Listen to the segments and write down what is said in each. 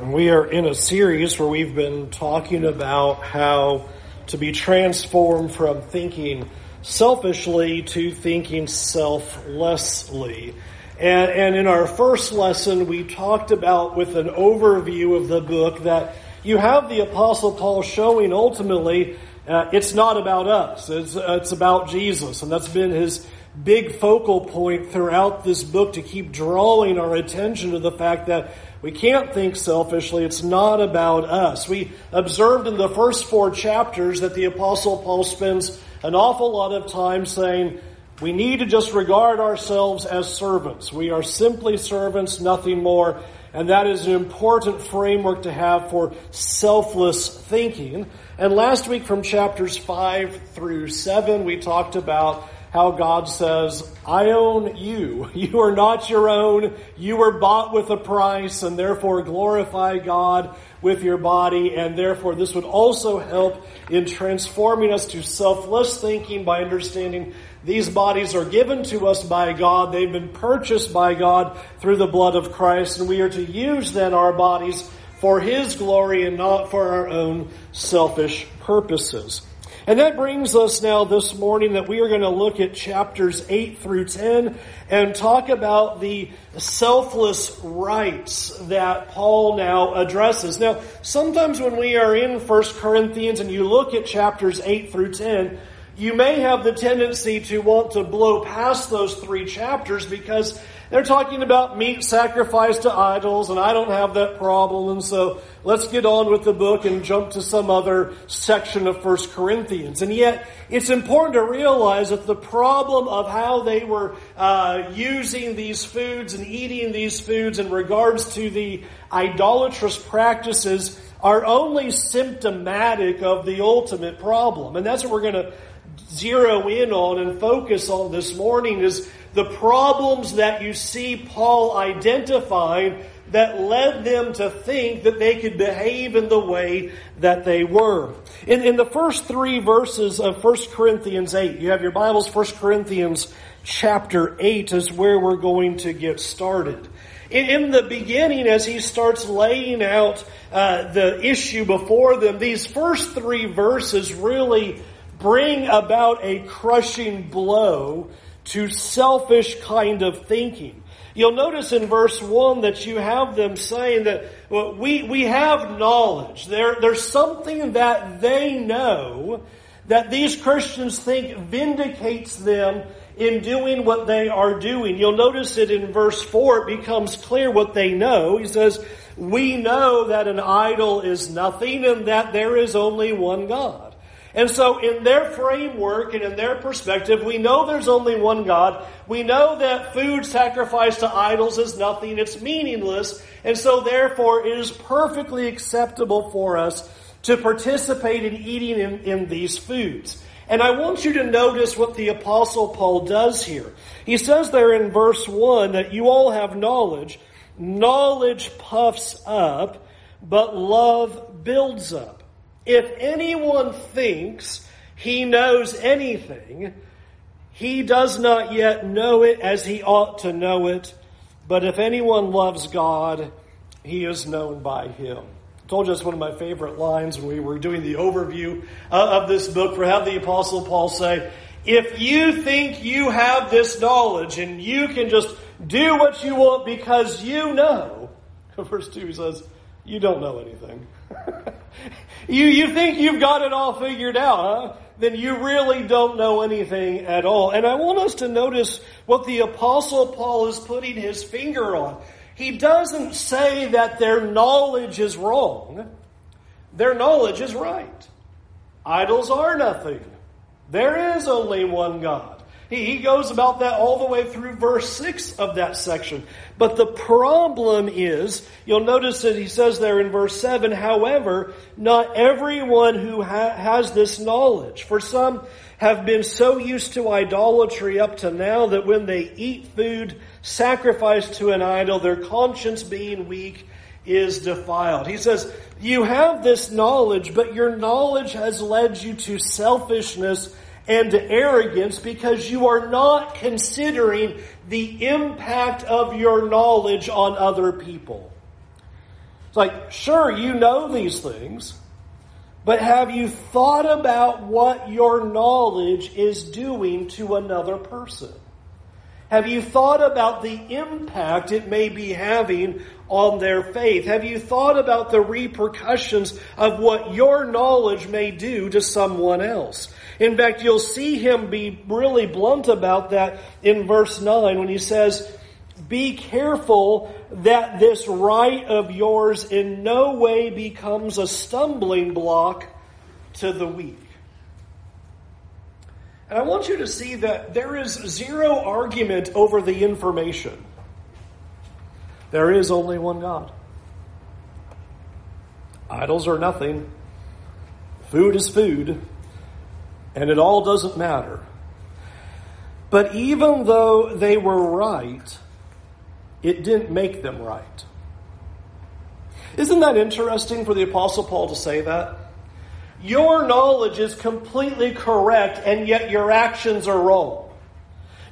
And we are in a series where we've been talking about how to be transformed from thinking selfishly to thinking selflessly. And, and in our first lesson, we talked about with an overview of the book that you have the Apostle Paul showing ultimately uh, it's not about us, it's, uh, it's about Jesus. And that's been his big focal point throughout this book to keep drawing our attention to the fact that we can't think selfishly. It's not about us. We observed in the first four chapters that the Apostle Paul spends an awful lot of time saying, we need to just regard ourselves as servants. We are simply servants, nothing more. And that is an important framework to have for selfless thinking. And last week from chapters 5 through 7, we talked about how God says, I own you. You are not your own. You were bought with a price and therefore glorify God with your body. And therefore this would also help in transforming us to selfless thinking by understanding these bodies are given to us by God. They've been purchased by God through the blood of Christ and we are to use then our bodies for His glory and not for our own selfish purposes. And that brings us now this morning that we are going to look at chapters 8 through 10 and talk about the selfless rights that Paul now addresses. Now, sometimes when we are in 1 Corinthians and you look at chapters 8 through 10, you may have the tendency to want to blow past those three chapters because they're talking about meat sacrificed to idols, and I don't have that problem, and so let's get on with the book and jump to some other section of First Corinthians. And yet, it's important to realize that the problem of how they were uh, using these foods and eating these foods in regards to the idolatrous practices are only symptomatic of the ultimate problem. And that's what we're going to zero in on and focus on this morning is the problems that you see Paul identifying that led them to think that they could behave in the way that they were. In, in the first three verses of 1 Corinthians 8, you have your Bibles, 1 Corinthians chapter 8 is where we're going to get started. In, in the beginning, as he starts laying out uh, the issue before them, these first three verses really bring about a crushing blow to selfish kind of thinking. You'll notice in verse 1 that you have them saying that well, we, we have knowledge. There, there's something that they know that these Christians think vindicates them in doing what they are doing. You'll notice it in verse 4, it becomes clear what they know. He says, We know that an idol is nothing and that there is only one God. And so, in their framework and in their perspective, we know there's only one God. We know that food sacrificed to idols is nothing, it's meaningless. And so, therefore, it is perfectly acceptable for us to participate in eating in, in these foods. And I want you to notice what the Apostle Paul does here. He says there in verse 1 that you all have knowledge. Knowledge puffs up, but love builds up. If anyone thinks he knows anything, he does not yet know it as he ought to know it. But if anyone loves God, he is known by him. I told you it's one of my favorite lines when we were doing the overview uh, of this book for how the Apostle Paul say, if you think you have this knowledge and you can just do what you want because you know, verse 2 he says, you don't know anything. you, you think you've got it all figured out, huh? Then you really don't know anything at all. And I want us to notice what the apostle Paul is putting his finger on. He doesn't say that their knowledge is wrong. Their knowledge is right. Idols are nothing. There is only one God. He, he goes about that all the way through verse 6 of that section. But the problem is, you'll notice that he says there in verse 7, however, not everyone who ha- has this knowledge. For some have been so used to idolatry up to now that when they eat food sacrificed to an idol, their conscience being weak is defiled. He says, you have this knowledge, but your knowledge has led you to selfishness and arrogance because you are not considering the impact of your knowledge on other people. It's like, sure, you know these things, but have you thought about what your knowledge is doing to another person? Have you thought about the impact it may be having on their faith? Have you thought about the repercussions of what your knowledge may do to someone else? In fact, you'll see him be really blunt about that in verse 9 when he says, Be careful that this right of yours in no way becomes a stumbling block to the weak. And I want you to see that there is zero argument over the information. There is only one God. Idols are nothing. Food is food. And it all doesn't matter. But even though they were right, it didn't make them right. Isn't that interesting for the Apostle Paul to say that? Your knowledge is completely correct, and yet your actions are wrong.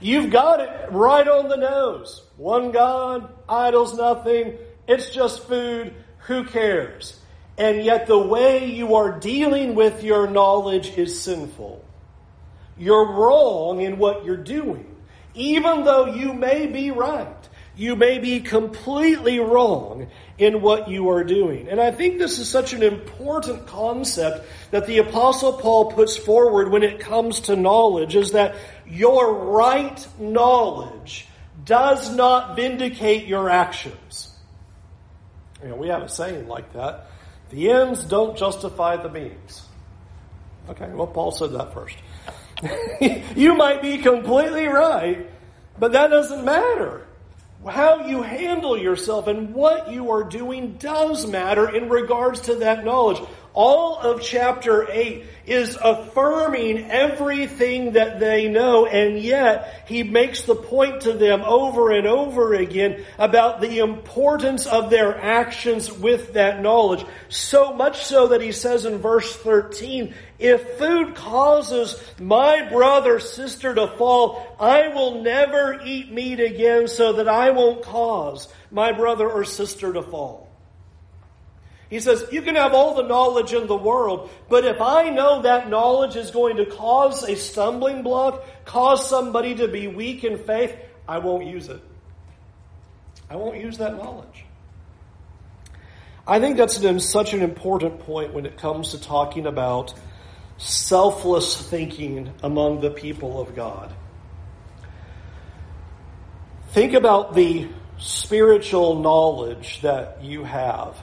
You've got it right on the nose. One God, idols nothing, it's just food, who cares? And yet the way you are dealing with your knowledge is sinful. You're wrong in what you're doing. Even though you may be right, you may be completely wrong in what you are doing. And I think this is such an important concept that the apostle Paul puts forward when it comes to knowledge is that your right knowledge does not vindicate your actions. You know, we have a saying like that. The ends don't justify the means. Okay, well, Paul said that first. you might be completely right, but that doesn't matter how you handle yourself and what you are doing does matter in regards to that knowledge. All of chapter 8 is affirming everything that they know, and yet he makes the point to them over and over again about the importance of their actions with that knowledge. So much so that he says in verse 13, if food causes my brother, sister to fall, I will never eat meat again so that I won't cause my brother or sister to fall. He says, you can have all the knowledge in the world, but if I know that knowledge is going to cause a stumbling block, cause somebody to be weak in faith, I won't use it. I won't use that knowledge. I think that's an, such an important point when it comes to talking about selfless thinking among the people of God. Think about the spiritual knowledge that you have.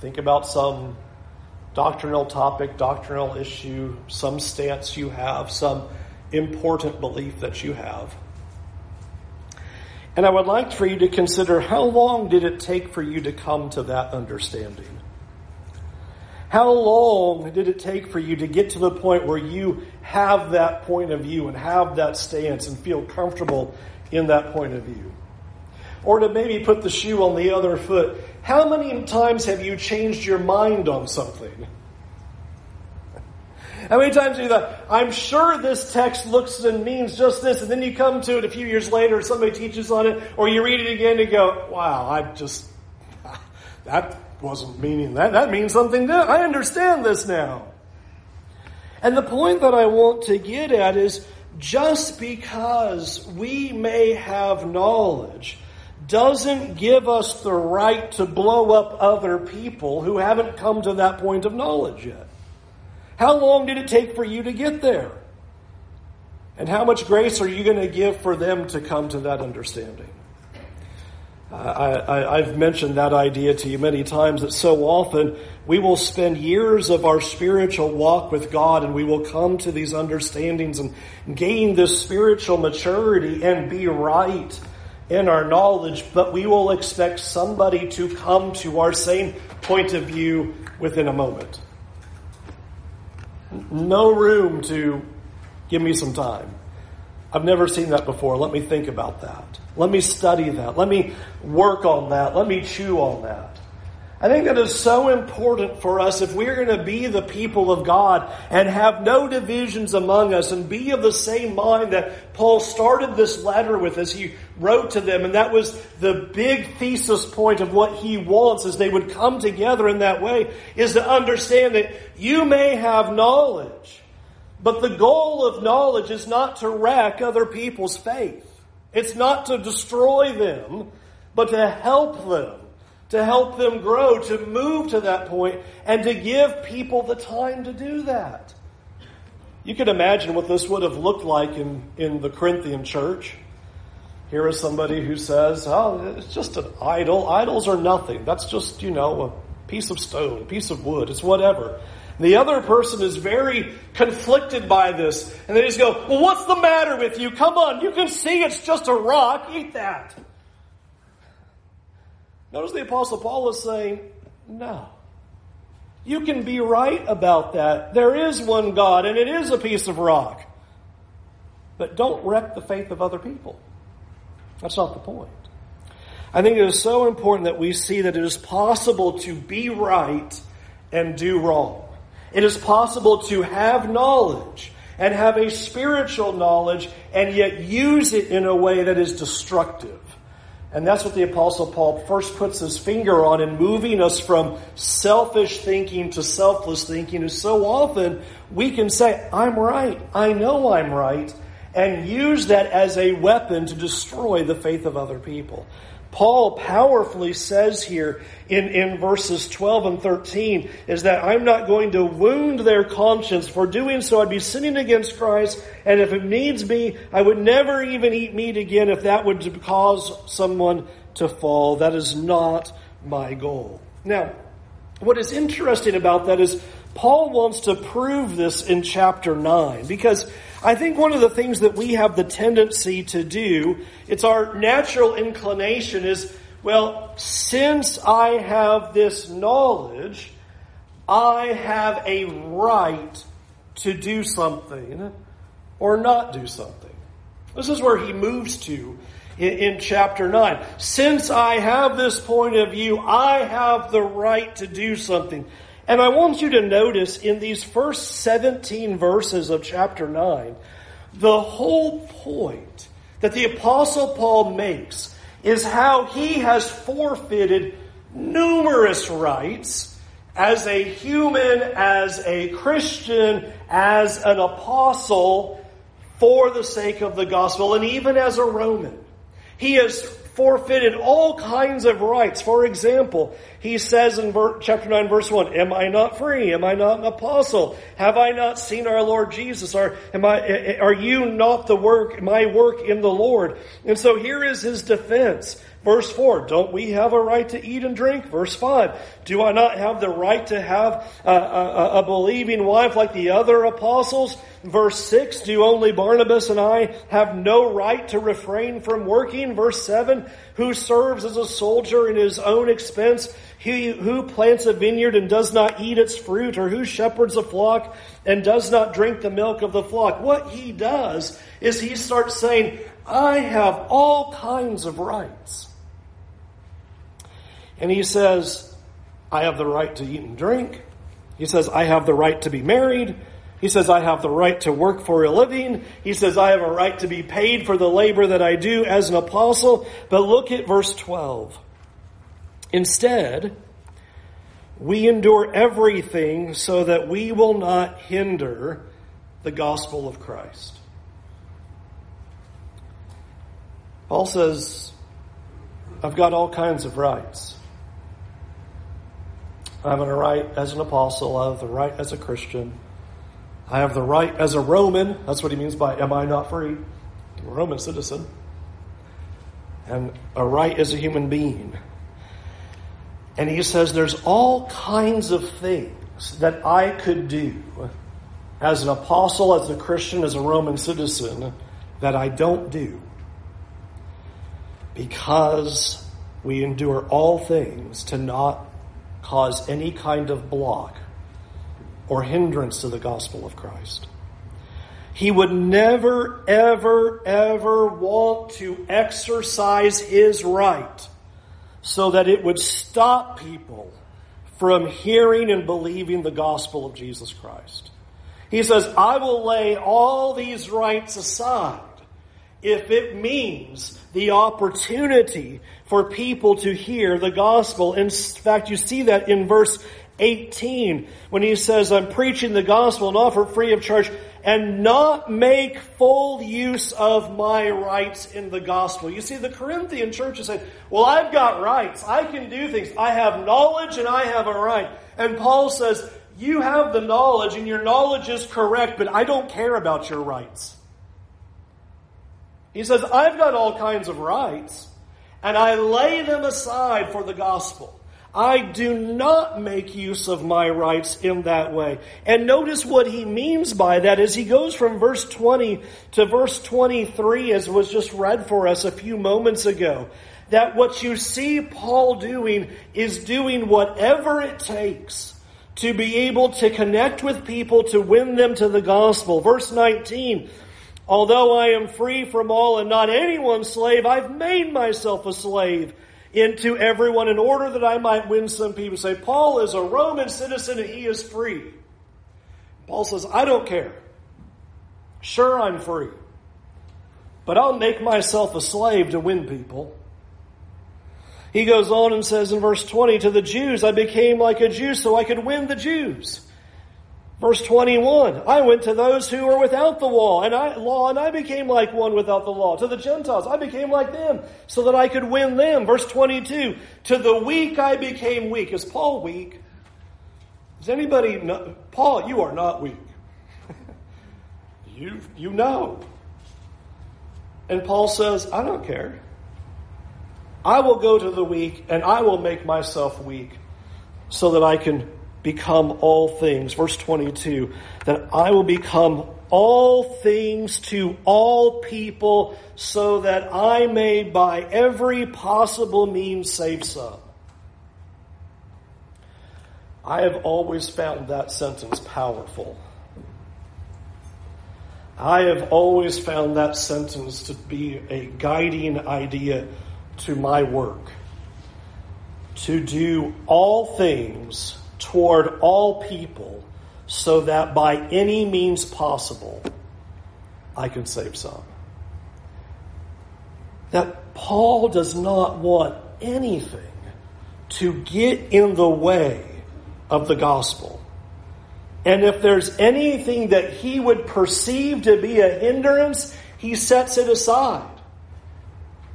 Think about some doctrinal topic, doctrinal issue, some stance you have, some important belief that you have. And I would like for you to consider how long did it take for you to come to that understanding? How long did it take for you to get to the point where you have that point of view and have that stance and feel comfortable in that point of view? Or to maybe put the shoe on the other foot. How many times have you changed your mind on something? How many times have you thought, I'm sure this text looks and means just this, and then you come to it a few years later, somebody teaches on it, or you read it again and go, wow, I just, that wasn't meaning that. That means something different. I understand this now. And the point that I want to get at is just because we may have knowledge doesn't give us the right to blow up other people who haven't come to that point of knowledge yet. How long did it take for you to get there? And how much grace are you going to give for them to come to that understanding? I, have mentioned that idea to you many times that so often we will spend years of our spiritual walk with God and we will come to these understandings and gain this spiritual maturity and be right in our knowledge, but we will expect somebody to come to our same point of view within a moment. No room to give me some time. I've never seen that before. Let me think about that. Let me study that. Let me work on that. Let me chew on that. I think that is so important for us if we're going to be the people of God and have no divisions among us and be of the same mind that Paul started this letter with as he wrote to them. And that was the big thesis point of what he wants as they would come together in that way is to understand that you may have knowledge, but the goal of knowledge is not to wreck other people's faith. It's not to destroy them, but to help them to help them grow, to move to that point, and to give people the time to do that. You can imagine what this would have looked like in, in the Corinthian church. Here is somebody who says, Oh, it's just an idol. Idols are nothing. That's just, you know, a piece of stone, a piece of wood. It's whatever. The other person is very conflicted by this. And they just go, Well, what's the matter with you? Come on, you can see it's just a rock. Eat that. Notice the Apostle Paul is saying, no. You can be right about that. There is one God, and it is a piece of rock. But don't wreck the faith of other people. That's not the point. I think it is so important that we see that it is possible to be right and do wrong. It is possible to have knowledge and have a spiritual knowledge and yet use it in a way that is destructive. And that's what the apostle Paul first puts his finger on in moving us from selfish thinking to selfless thinking is so often we can say, I'm right. I know I'm right. And use that as a weapon to destroy the faith of other people. Paul powerfully says here in, in verses 12 and 13 is that I'm not going to wound their conscience. For doing so, I'd be sinning against Christ. And if it needs be, I would never even eat meat again if that would cause someone to fall. That is not my goal. Now, what is interesting about that is Paul wants to prove this in chapter 9 because I think one of the things that we have the tendency to do, it's our natural inclination is, well, since I have this knowledge, I have a right to do something or not do something. This is where he moves to in, in, chapter 9. Since I have this point of view, I have the right to do something. And I want you to notice in these first 17 verses of chapter 9, the whole point that the apostle Paul makes is how he has forfeited numerous rights as a human, as a Christian, as an apostle for the sake of the gospel, and even as a Roman. He has forfeited all kinds of rights. For example, he says in chapter 9 verse 1, Am I not free? Am I not an apostle? Have I not seen our Lord Jesus? Are, am I, are you not the work, my work in the Lord? And so here is his defense. Verse 4, don't we have a right to eat and drink? Verse 5, do I not have the right to have a, a, a, believing wife like the other apostles? Verse 6, do only Barnabas and I have no right to refrain from working? Verse 7, who serves as a soldier in his own expense? He who plants a vineyard and does not eat its fruit, or who shepherds a flock and does not drink the milk of the flock? What he does is he starts saying, I have all kinds of rights. And he says, I have the right to eat and drink. He says, I have the right to be married. He says, I have the right to work for a living. He says, I have a right to be paid for the labor that I do as an apostle. But look at verse 12. Instead, we endure everything so that we will not hinder the gospel of Christ. Paul says, I've got all kinds of rights. I have a right as an apostle. I have the right as a Christian. I have the right as a Roman. That's what he means by am I not free? I'm a Roman citizen. And a right as a human being. And he says there's all kinds of things that I could do as an apostle, as a Christian, as a Roman citizen that I don't do. Because we endure all things to not cause any kind of block or hindrance to the gospel of Christ. He would never, ever, ever want to exercise his right so that it would stop people from hearing and believing the gospel of Jesus Christ. He says, I will lay all these rights aside if it means the opportunity for people to hear the gospel. In fact, you see that in verse 18 when he says, I'm preaching the gospel and offer free of charge and not make full use of my rights in the gospel. You see, the Corinthian church is saying, well, I've got rights. I can do things. I have knowledge and I have a right. And Paul says, you have the knowledge and your knowledge is correct, but I don't care about your rights. He says, I've got all kinds of rights and I lay them aside for the gospel. I do not make use of my rights in that way. And notice what he means by that as he goes from verse 20 to verse 23 as was just read for us a few moments ago. That what you see Paul doing is doing whatever it takes to be able to connect with people to win them to the gospel. Verse 19, although I am free from all and not anyone's slave, I've made myself a slave into everyone in order that I might win some people. Say, Paul is a Roman citizen and he is free. Paul says, I don't care. Sure, I'm free. But I'll make myself a slave to win people. He goes on and says in verse 20, to the Jews, I became like a Jew so I could win the Jews. Verse 21, I went to those who were without the law and I, law and I became like one without the law. To the Gentiles, I became like them so that I could win them. Verse 22, to the weak I became weak. Is Paul weak? Does anybody know? Paul, you are not weak. you, you know. And Paul says, I don't care. I will go to the weak and I will make myself weak so that I can become all things. Verse 22 that I will become all things to all people so that I may by every possible means save some. I have always found that sentence powerful. I have always found that sentence to be a guiding idea to my work. To do all things toward all people so that by any means possible I can save some. That Paul does not want anything to get in the way of the gospel. And if there's anything that he would perceive to be a hindrance, he sets it aside.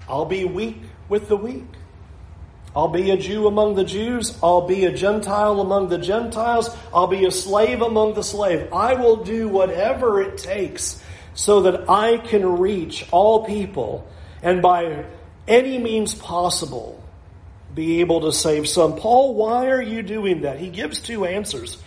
I'll be weak with the weak. I'll be a Jew among the Jews. I'll be a Gentile among the Gentiles. I'll be a slave among the slave. I will do whatever it takes so that I can reach all people and by any means possible be able to save some. Paul, why are you doing that? He gives two answers.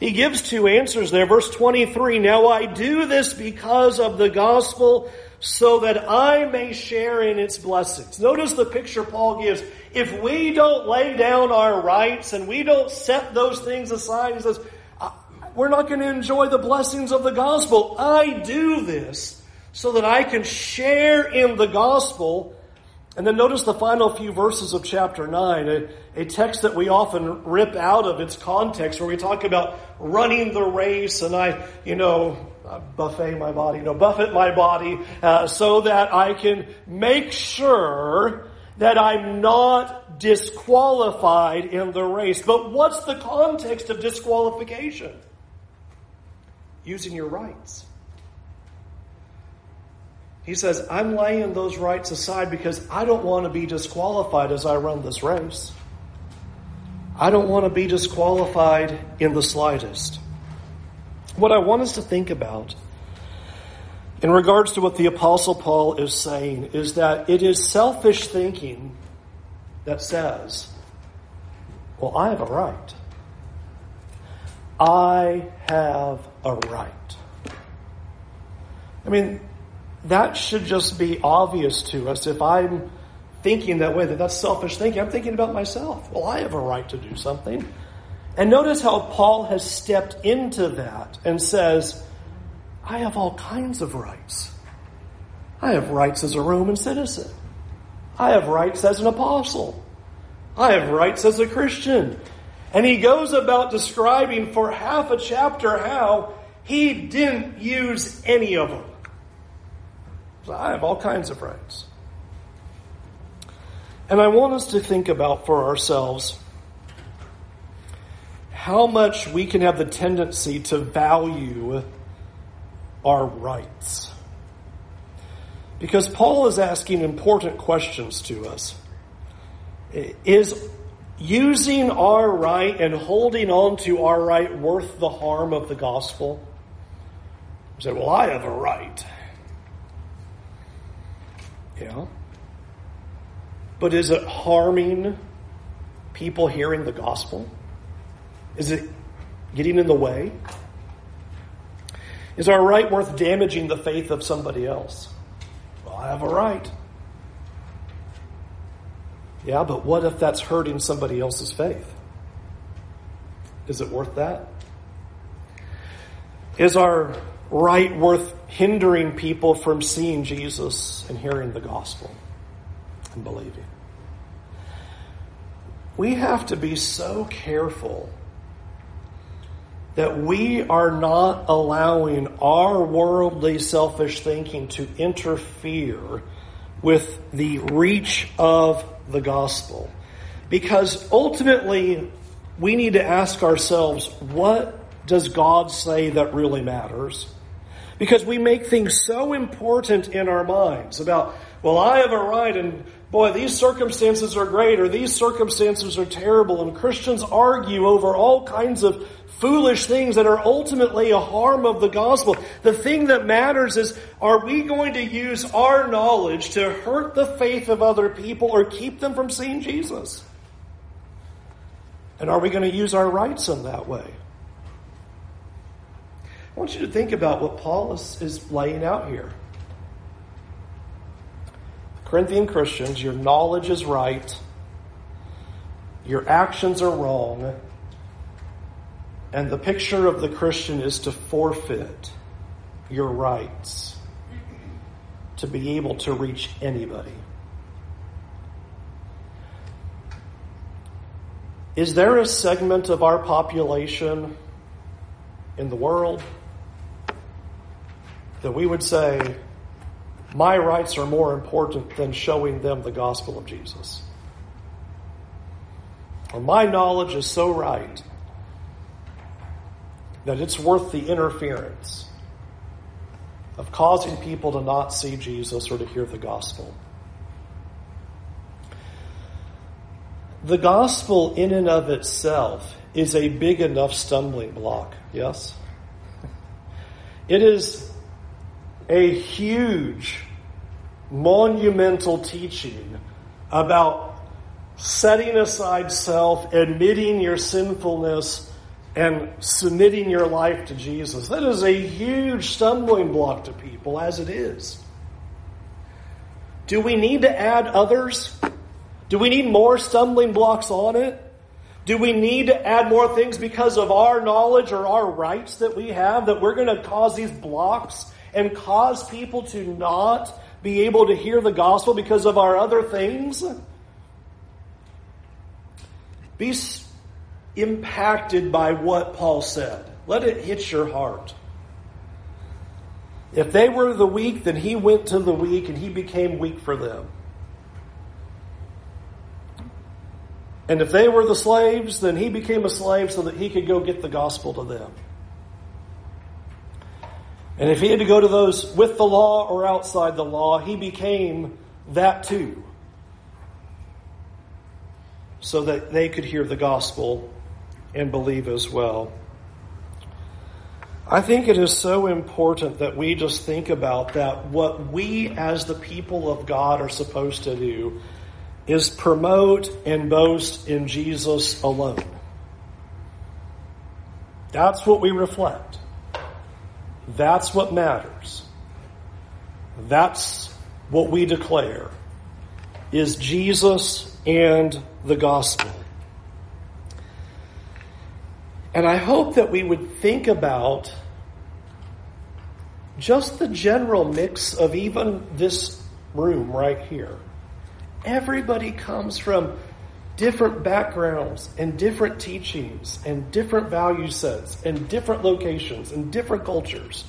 He gives two answers there. Verse 23, Now I do this because of the gospel so that I may share in its blessings. Notice the picture Paul gives. If we don't lay down our rights and we don't set those things aside, he says, uh, we're not going to enjoy the blessings of the gospel. I do this so that I can share in the gospel. And then notice the final few verses of chapter 9, a, a text that we often rip out of its context where we talk about running the race and I, you know, buffet my body, you know, buffet my body, uh, so that I can make sure that I'm not disqualified in the race. But what's the context of disqualification? Using your rights. He says, I'm laying those rights aside because I don't want to be disqualified as I run this race. I don't want to be disqualified in the slightest. What I want us to think about in regards to what the Apostle Paul is saying is that it is selfish thinking that says, well, I have a right. I have a right. I mean, that should just be obvious to us. If I'm thinking that way, that that's selfish thinking, I'm thinking about myself. Well, I have a right to do something. And notice how Paul has stepped into that and says, I have all kinds of rights. I have rights as a Roman citizen. I have rights as an apostle. I have rights as a Christian. And he goes about describing for half a chapter how he didn't use any of them. So I have all kinds of rights. And I want us to think about for ourselves how much we can have the tendency to value our rights. Because Paul is asking important questions to us. Is using our right and holding on to our right worth the harm of the gospel? You say, well, I have a right. Yeah. But is it harming people hearing the gospel? Is it getting in the way? Is our right worth damaging the faith of somebody else? Well, I have a right. Yeah, but what if that's hurting somebody else's faith? Is it worth that? Is our right worth hindering people from seeing Jesus and hearing the gospel and believing? We have to be so careful that we are not allowing our worldly selfish thinking to interfere with the reach of the gospel. Because ultimately, we need to ask ourselves, what does God say that really matters? Because we make things so important in our minds about, well, I have a right and boy, these circumstances are great or these circumstances are terrible. And Christians argue over all kinds of foolish things that are ultimately a harm of the gospel. The thing that matters is, are we going to use our knowledge to hurt the faith of other people or keep them from seeing Jesus? And are we going to use our rights in that way? I want you to think about what Paul is, is laying out here. Corinthian Christians, your knowledge is right, your actions are wrong, and the picture of the Christian is to forfeit your rights to be able to reach anybody. Is there a segment of our population in the world that we would say, my rights are more important than showing them the gospel of Jesus? Or my knowledge is so right that it's worth the interference of causing people to not see Jesus or to hear the gospel. The gospel, in and of itself, is a big enough stumbling block, yes? It is a huge, monumental teaching about setting aside self, admitting your sinfulness, and submitting your life to Jesus. That is a huge stumbling block to people as it is. Do we need to add others? Do we need more stumbling blocks on it? Do we need to add more things because of our knowledge or our rights that we have that we're going to cause these blocks and cause people to not be able to hear the gospel because of our other things? Be impacted by what Paul said. Let it hit your heart. If they were the weak, then he went to the weak and he became weak for them. And if they were the slaves, then he became a slave so that he could go get the gospel to them. And if he had to go to those with the law or outside the law, he became that too. So that they could hear the gospel and believe as well. I think it is so important that we just think about that what we as the people of God are supposed to do is promote and boast in Jesus alone. That's what we reflect. That's what matters. That's what we declare is Jesus and the gospel. And I hope that we would think about just the general mix of even this room right here. Everybody comes from different backgrounds and different teachings and different value sets and different locations and different cultures.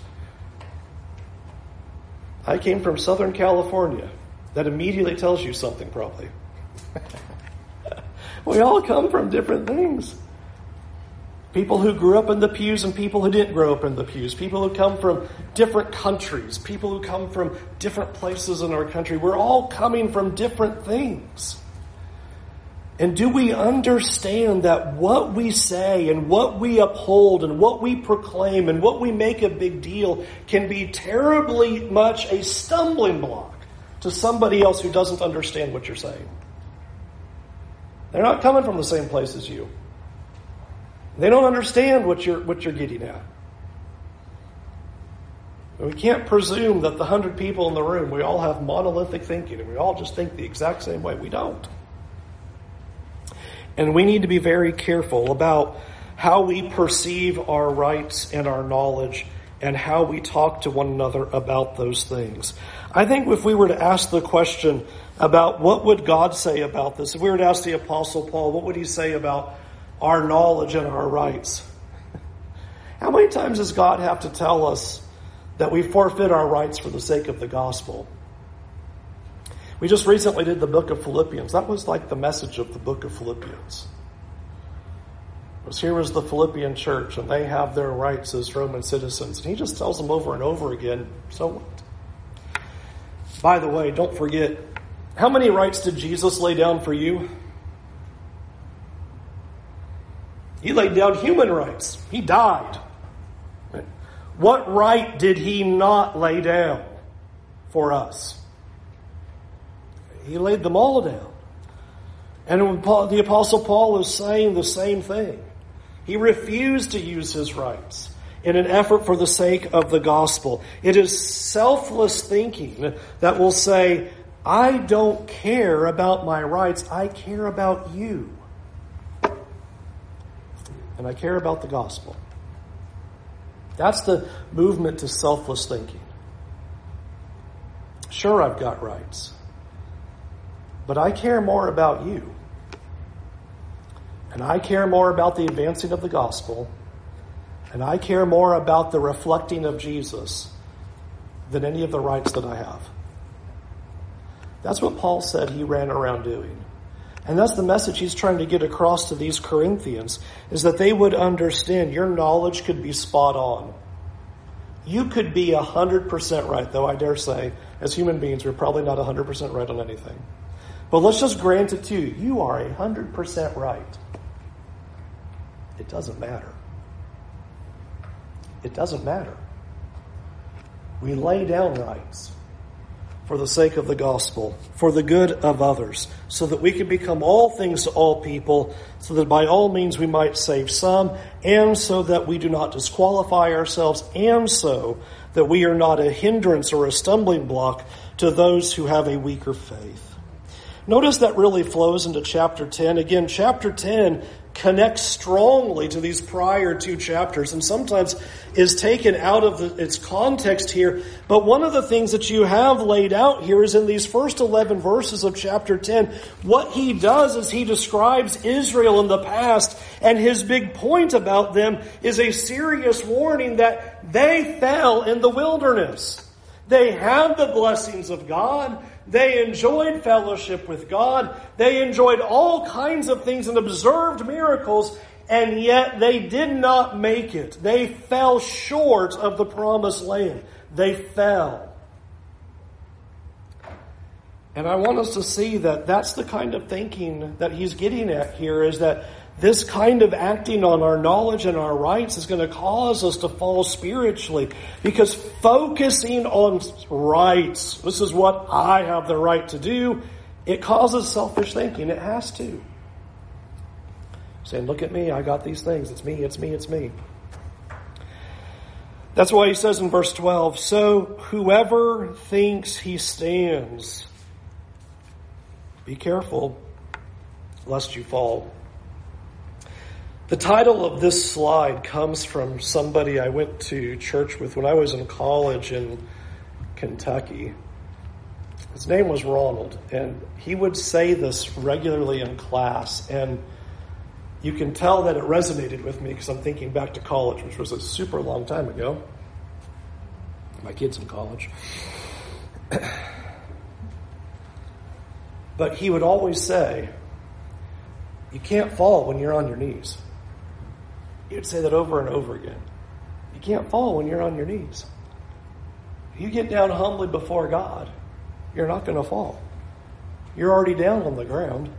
I came from Southern California. That immediately tells you something, probably. we all come from different things. People who grew up in the pews and people who didn't grow up in the pews. People who come from different countries. People who come from different places in our country. We're all coming from different things. And do we understand that what we say and what we uphold and what we proclaim and what we make a big deal can be terribly much a stumbling block to somebody else who doesn't understand what you're saying? They're not coming from the same place as you. They don't understand what you're, what you're getting at. We can't presume that the hundred people in the room, we all have monolithic thinking and we all just think the exact same way. We don't. And we need to be very careful about how we perceive our rights and our knowledge and how we talk to one another about those things. I think if we were to ask the question about what would God say about this, if we were to ask the apostle Paul, what would he say about our knowledge and our rights? How many times does God have to tell us that we forfeit our rights for the sake of the gospel? We just recently did the book of Philippians. That was like the message of the book of Philippians. Was here was the Philippian church, and they have their rights as Roman citizens. And he just tells them over and over again, so what? By the way, don't forget, how many rights did Jesus lay down for you? He laid down human rights. He died. What right did he not lay down for us? He laid them all down. And Paul, the Apostle Paul is saying the same thing. He refused to use his rights in an effort for the sake of the gospel. It is selfless thinking that will say, I don't care about my rights, I care about you. And I care about the gospel. That's the movement to selfless thinking. Sure, I've got rights. But I care more about you. And I care more about the advancing of the gospel. And I care more about the reflecting of Jesus than any of the rights that I have. That's what Paul said he ran around doing. And that's the message he's trying to get across to these Corinthians is that they would understand your knowledge could be spot on. You could be 100% right, though I dare say, as human beings, we're probably not 100% right on anything. But let's just grant it to you. You are 100% right. It doesn't matter. It doesn't matter. We lay down rights for the sake of the gospel, for the good of others, so that we can become all things to all people, so that by all means we might save some, and so that we do not disqualify ourselves, and so that we are not a hindrance or a stumbling block to those who have a weaker faith. Notice that really flows into chapter 10. Again, chapter 10 connects strongly to these prior two chapters and sometimes is taken out of the, its context here. But one of the things that you have laid out here is in these first 11 verses of chapter 10, what he does is he describes Israel in the past and his big point about them is a serious warning that they fell in the wilderness. They had the blessings of God. They enjoyed fellowship with God. They enjoyed all kinds of things and observed miracles, and yet they did not make it. They fell short of the promised land. They fell. And I want us to see that that's the kind of thinking that he's getting at here is that this kind of acting on our knowledge and our rights is going to cause us to fall spiritually because focusing on rights, this is what I have the right to do, it causes selfish thinking. It has to. Saying, look at me, I got these things. It's me, it's me, it's me. That's why he says in verse 12, so whoever thinks he stands, be careful lest you fall. The title of this slide comes from somebody I went to church with when I was in college in Kentucky. His name was Ronald, and he would say this regularly in class, and you can tell that it resonated with me because I'm thinking back to college, which was a super long time ago. My kid's in college. but he would always say, You can't fall when you're on your knees. He'd say that over and over again. You can't fall when you're on your knees. You get down humbly before God, you're not going to fall. You're already down on the ground.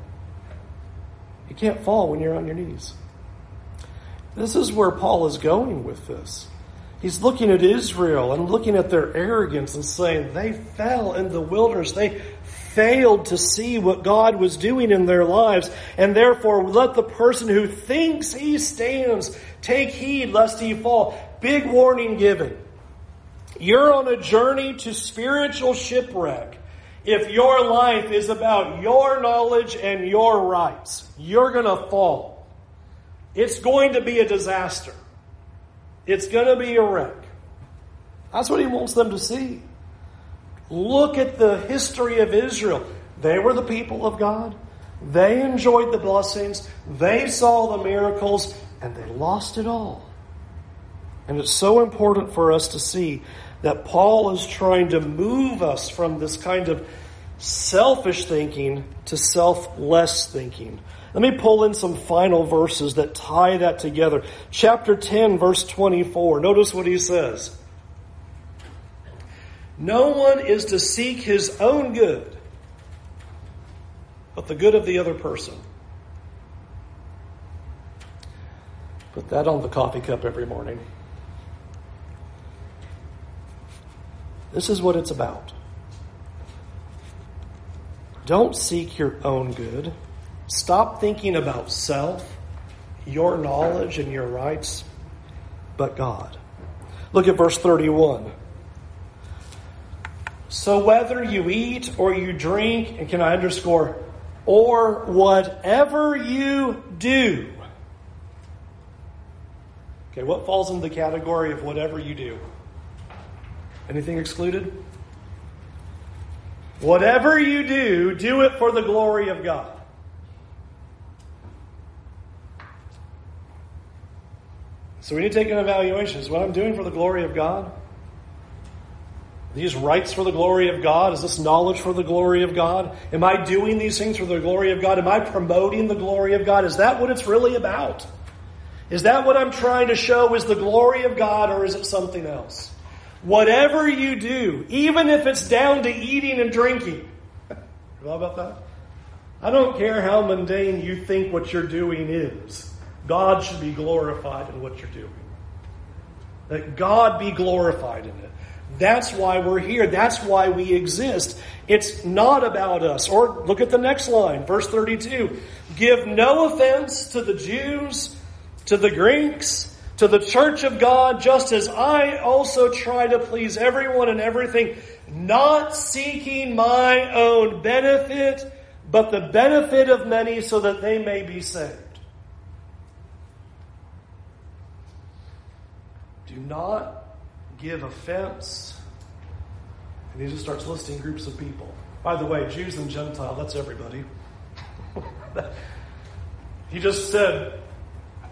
You can't fall when you're on your knees. This is where Paul is going with this. He's looking at Israel and looking at their arrogance and saying they fell in the wilderness. They failed to see what God was doing in their lives. And therefore, let the person who thinks he stands take heed lest he fall. Big warning given. You're on a journey to spiritual shipwreck. If your life is about your knowledge and your rights, you're going to fall. It's going to be a disaster. It's going to be a wreck. That's what he wants them to see. Look at the history of Israel. They were the people of God. They enjoyed the blessings. They saw the miracles, and they lost it all. And it's so important for us to see that Paul is trying to move us from this kind of selfish thinking to selfless thinking. Let me pull in some final verses that tie that together. Chapter 10, verse 24. Notice what he says. No one is to seek his own good, but the good of the other person. Put that on the coffee cup every morning. This is what it's about. Don't seek your own good. Stop thinking about self, your knowledge, and your rights, but God. Look at verse 31. So whether you eat or you drink, and can I underscore, or whatever you do. Okay, what falls in the category of whatever you do? Anything excluded? Whatever you do, do it for the glory of God. So we need to take an evaluation. Is what I'm doing for the glory of God? These rights for the glory of God? Is this knowledge for the glory of God? Am I doing these things for the glory of God? Am I promoting the glory of God? Is that what it's really about? Is that what I'm trying to show is the glory of God or is it something else? Whatever you do, even if it's down to eating and drinking. How about that? I don't care how mundane you think what you're doing is. God should be glorified in what you're doing. That God be glorified in it. That's why we're here. That's why we exist. It's not about us. Or look at the next line, verse 32. Give no offense to the Jews, to the Greeks, to the church of God, just as I also try to please everyone and everything, not seeking my own benefit, but the benefit of many so that they may be saved. Do not give offense. And he just starts listing groups of people. By the way, Jews and Gentile, that's everybody. he just said,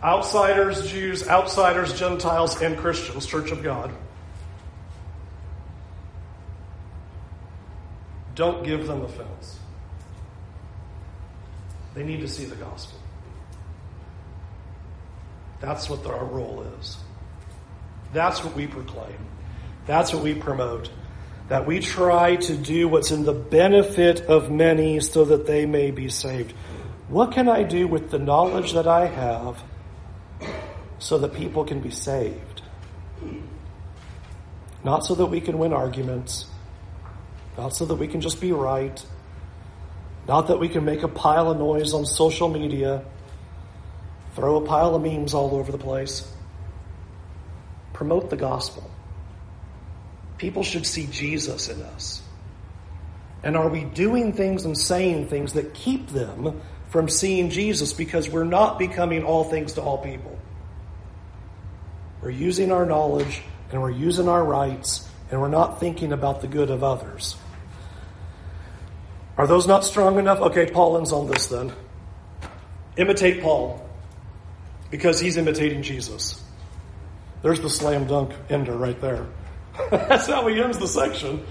outsiders, Jews, outsiders, Gentiles, and Christians, Church of God. Don't give them offense. They need to see the gospel. That's what our role is. That's what we proclaim. That's what we promote. That we try to do what's in the benefit of many so that they may be saved. What can I do with the knowledge that I have so that people can be saved. Not so that we can win arguments, not so that we can just be right, not that we can make a pile of noise on social media, throw a pile of memes all over the place. Promote the gospel. People should see Jesus in us. And are we doing things and saying things that keep them from seeing Jesus because we're not becoming all things to all people? We're using our knowledge and we're using our rights and we're not thinking about the good of others. Are those not strong enough? Okay, Paul ends on this then. Imitate Paul because he's imitating Jesus. There's the slam dunk ender right there. That's how he ends the section.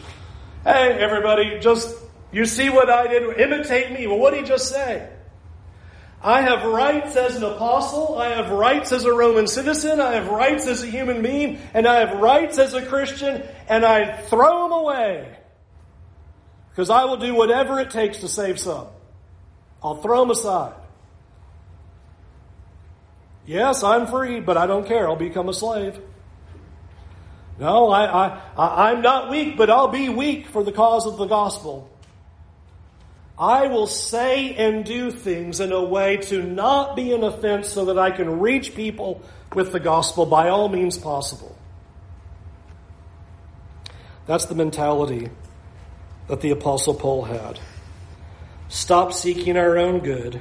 Hey, everybody, just, you see what I did? Imitate me. Well, what did he just say? I have rights as an apostle. I have rights as a Roman citizen. I have rights as a human being. And I have rights as a Christian. And I throw them away. Because I will do whatever it takes to save some. I'll throw them aside. Yes, I'm free, but I don't care. I'll become a slave. No, I, I, I'm not weak, but I'll be weak for the cause of the gospel. I will say and do things in a way to not be an offense so that I can reach people with the gospel by all means possible. That's the mentality that the Apostle Paul had. Stop seeking our own good.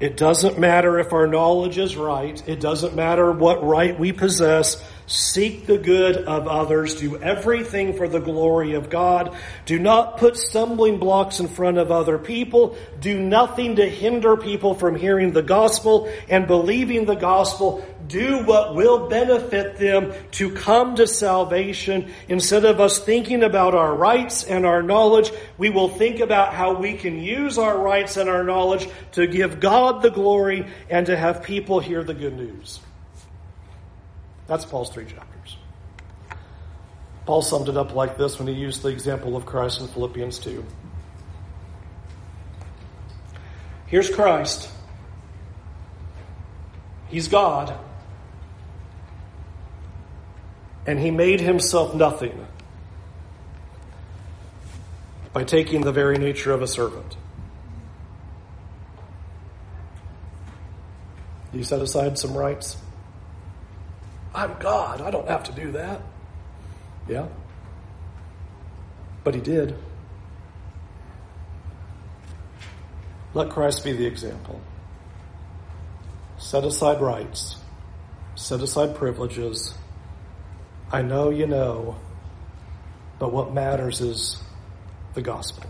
It doesn't matter if our knowledge is right. It doesn't matter what right we possess. Seek the good of others. Do everything for the glory of God. Do not put stumbling blocks in front of other people. Do nothing to hinder people from hearing the gospel and believing the gospel. Do what will benefit them to come to salvation. Instead of us thinking about our rights and our knowledge, we will think about how we can use our rights and our knowledge to give God the glory and to have people hear the good news. That's Paul's three chapters. Paul summed it up like this when he used the example of Christ in Philippians 2. Here's Christ. He's God. And he made himself nothing by taking the very nature of a servant. You set aside some rights? I'm God. I don't have to do that. Yeah. But he did. Let Christ be the example. Set aside rights. Set aside privileges. I know you know, but what matters is the gospel.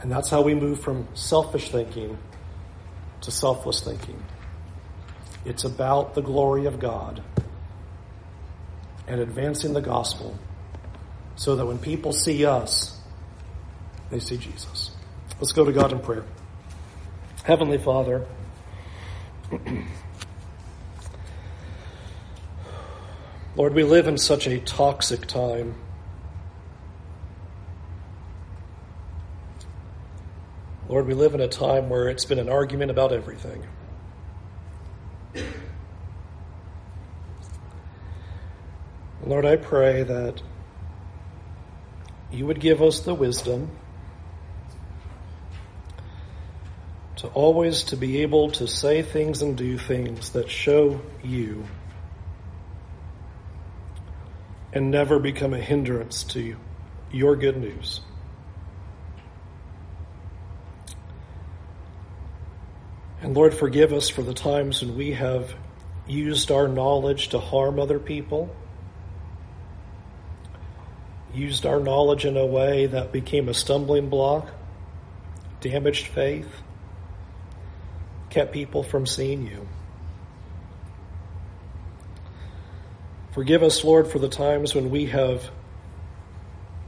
And that's how we move from selfish thinking to selfless thinking. It's about the glory of God and advancing the gospel so that when people see us, they see Jesus. Let's go to God in prayer. Heavenly Father, Lord, we live in such a toxic time. Lord, we live in a time where it's been an argument about everything. Lord, I pray that you would give us the wisdom to always to be able to say things and do things that show you and never become a hindrance to your good news. And Lord, forgive us for the times when we have used our knowledge to harm other people used our knowledge in a way that became a stumbling block, damaged faith, kept people from seeing you. Forgive us, Lord, for the times when we have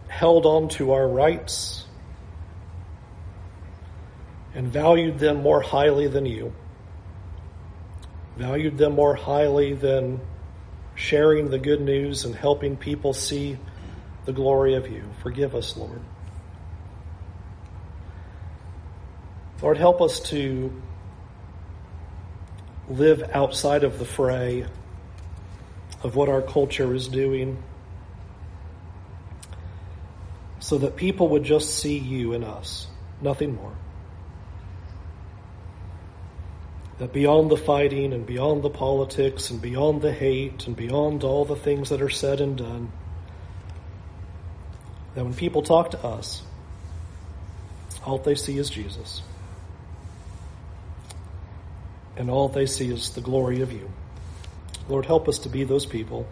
held on to our rights and valued them more highly than you, valued them more highly than sharing the good news and helping people see the glory of you. Forgive us, Lord. Lord, help us to live outside of the fray of what our culture is doing so that people would just see you in us, nothing more. That beyond the fighting and beyond the politics and beyond the hate and beyond all the things that are said and done, that when people talk to us, all they see is Jesus. And all they see is the glory of you. Lord, help us to be those people.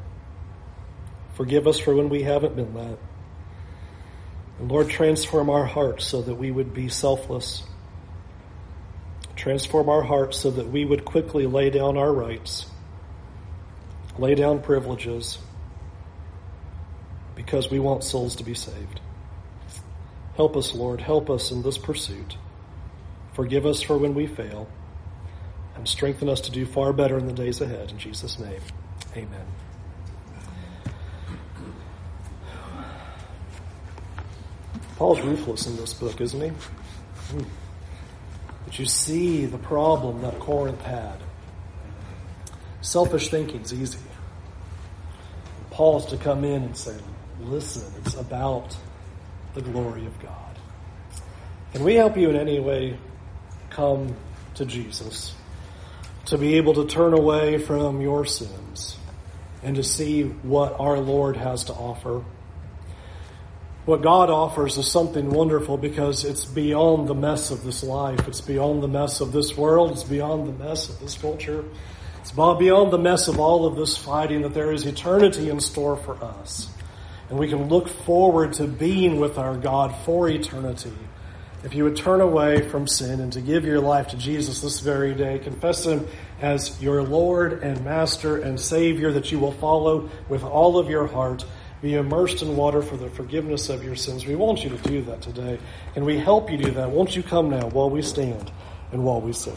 Forgive us for when we haven't been that. And Lord, transform our hearts so that we would be selfless. Transform our hearts so that we would quickly lay down our rights, lay down privileges, because we want souls to be saved. Help us, Lord. Help us in this pursuit. Forgive us for when we fail, and strengthen us to do far better in the days ahead. In Jesus' name, amen. Paul's ruthless in this book, isn't he? Hmm. But you see the problem that Corinth had. Selfish thinking's easy. Paul's to come in and say, listen, it's about the glory of God. Can we help you in any way come to Jesus? To be able to turn away from your sins and to see what our Lord has to offer. What God offers is something wonderful because it's beyond the mess of this life. It's beyond the mess of this world. It's beyond the mess of this culture. It's beyond the mess of all of this fighting that there is eternity in store for us. And we can look forward to being with our God for eternity. If you would turn away from sin and to give your life to Jesus this very day, confess Him as your Lord and Master and Savior that you will follow with all of your heart, be immersed in water for the forgiveness of your sins. We want you to do that today. And we help you do that. Won't you come now while we stand and while we sing?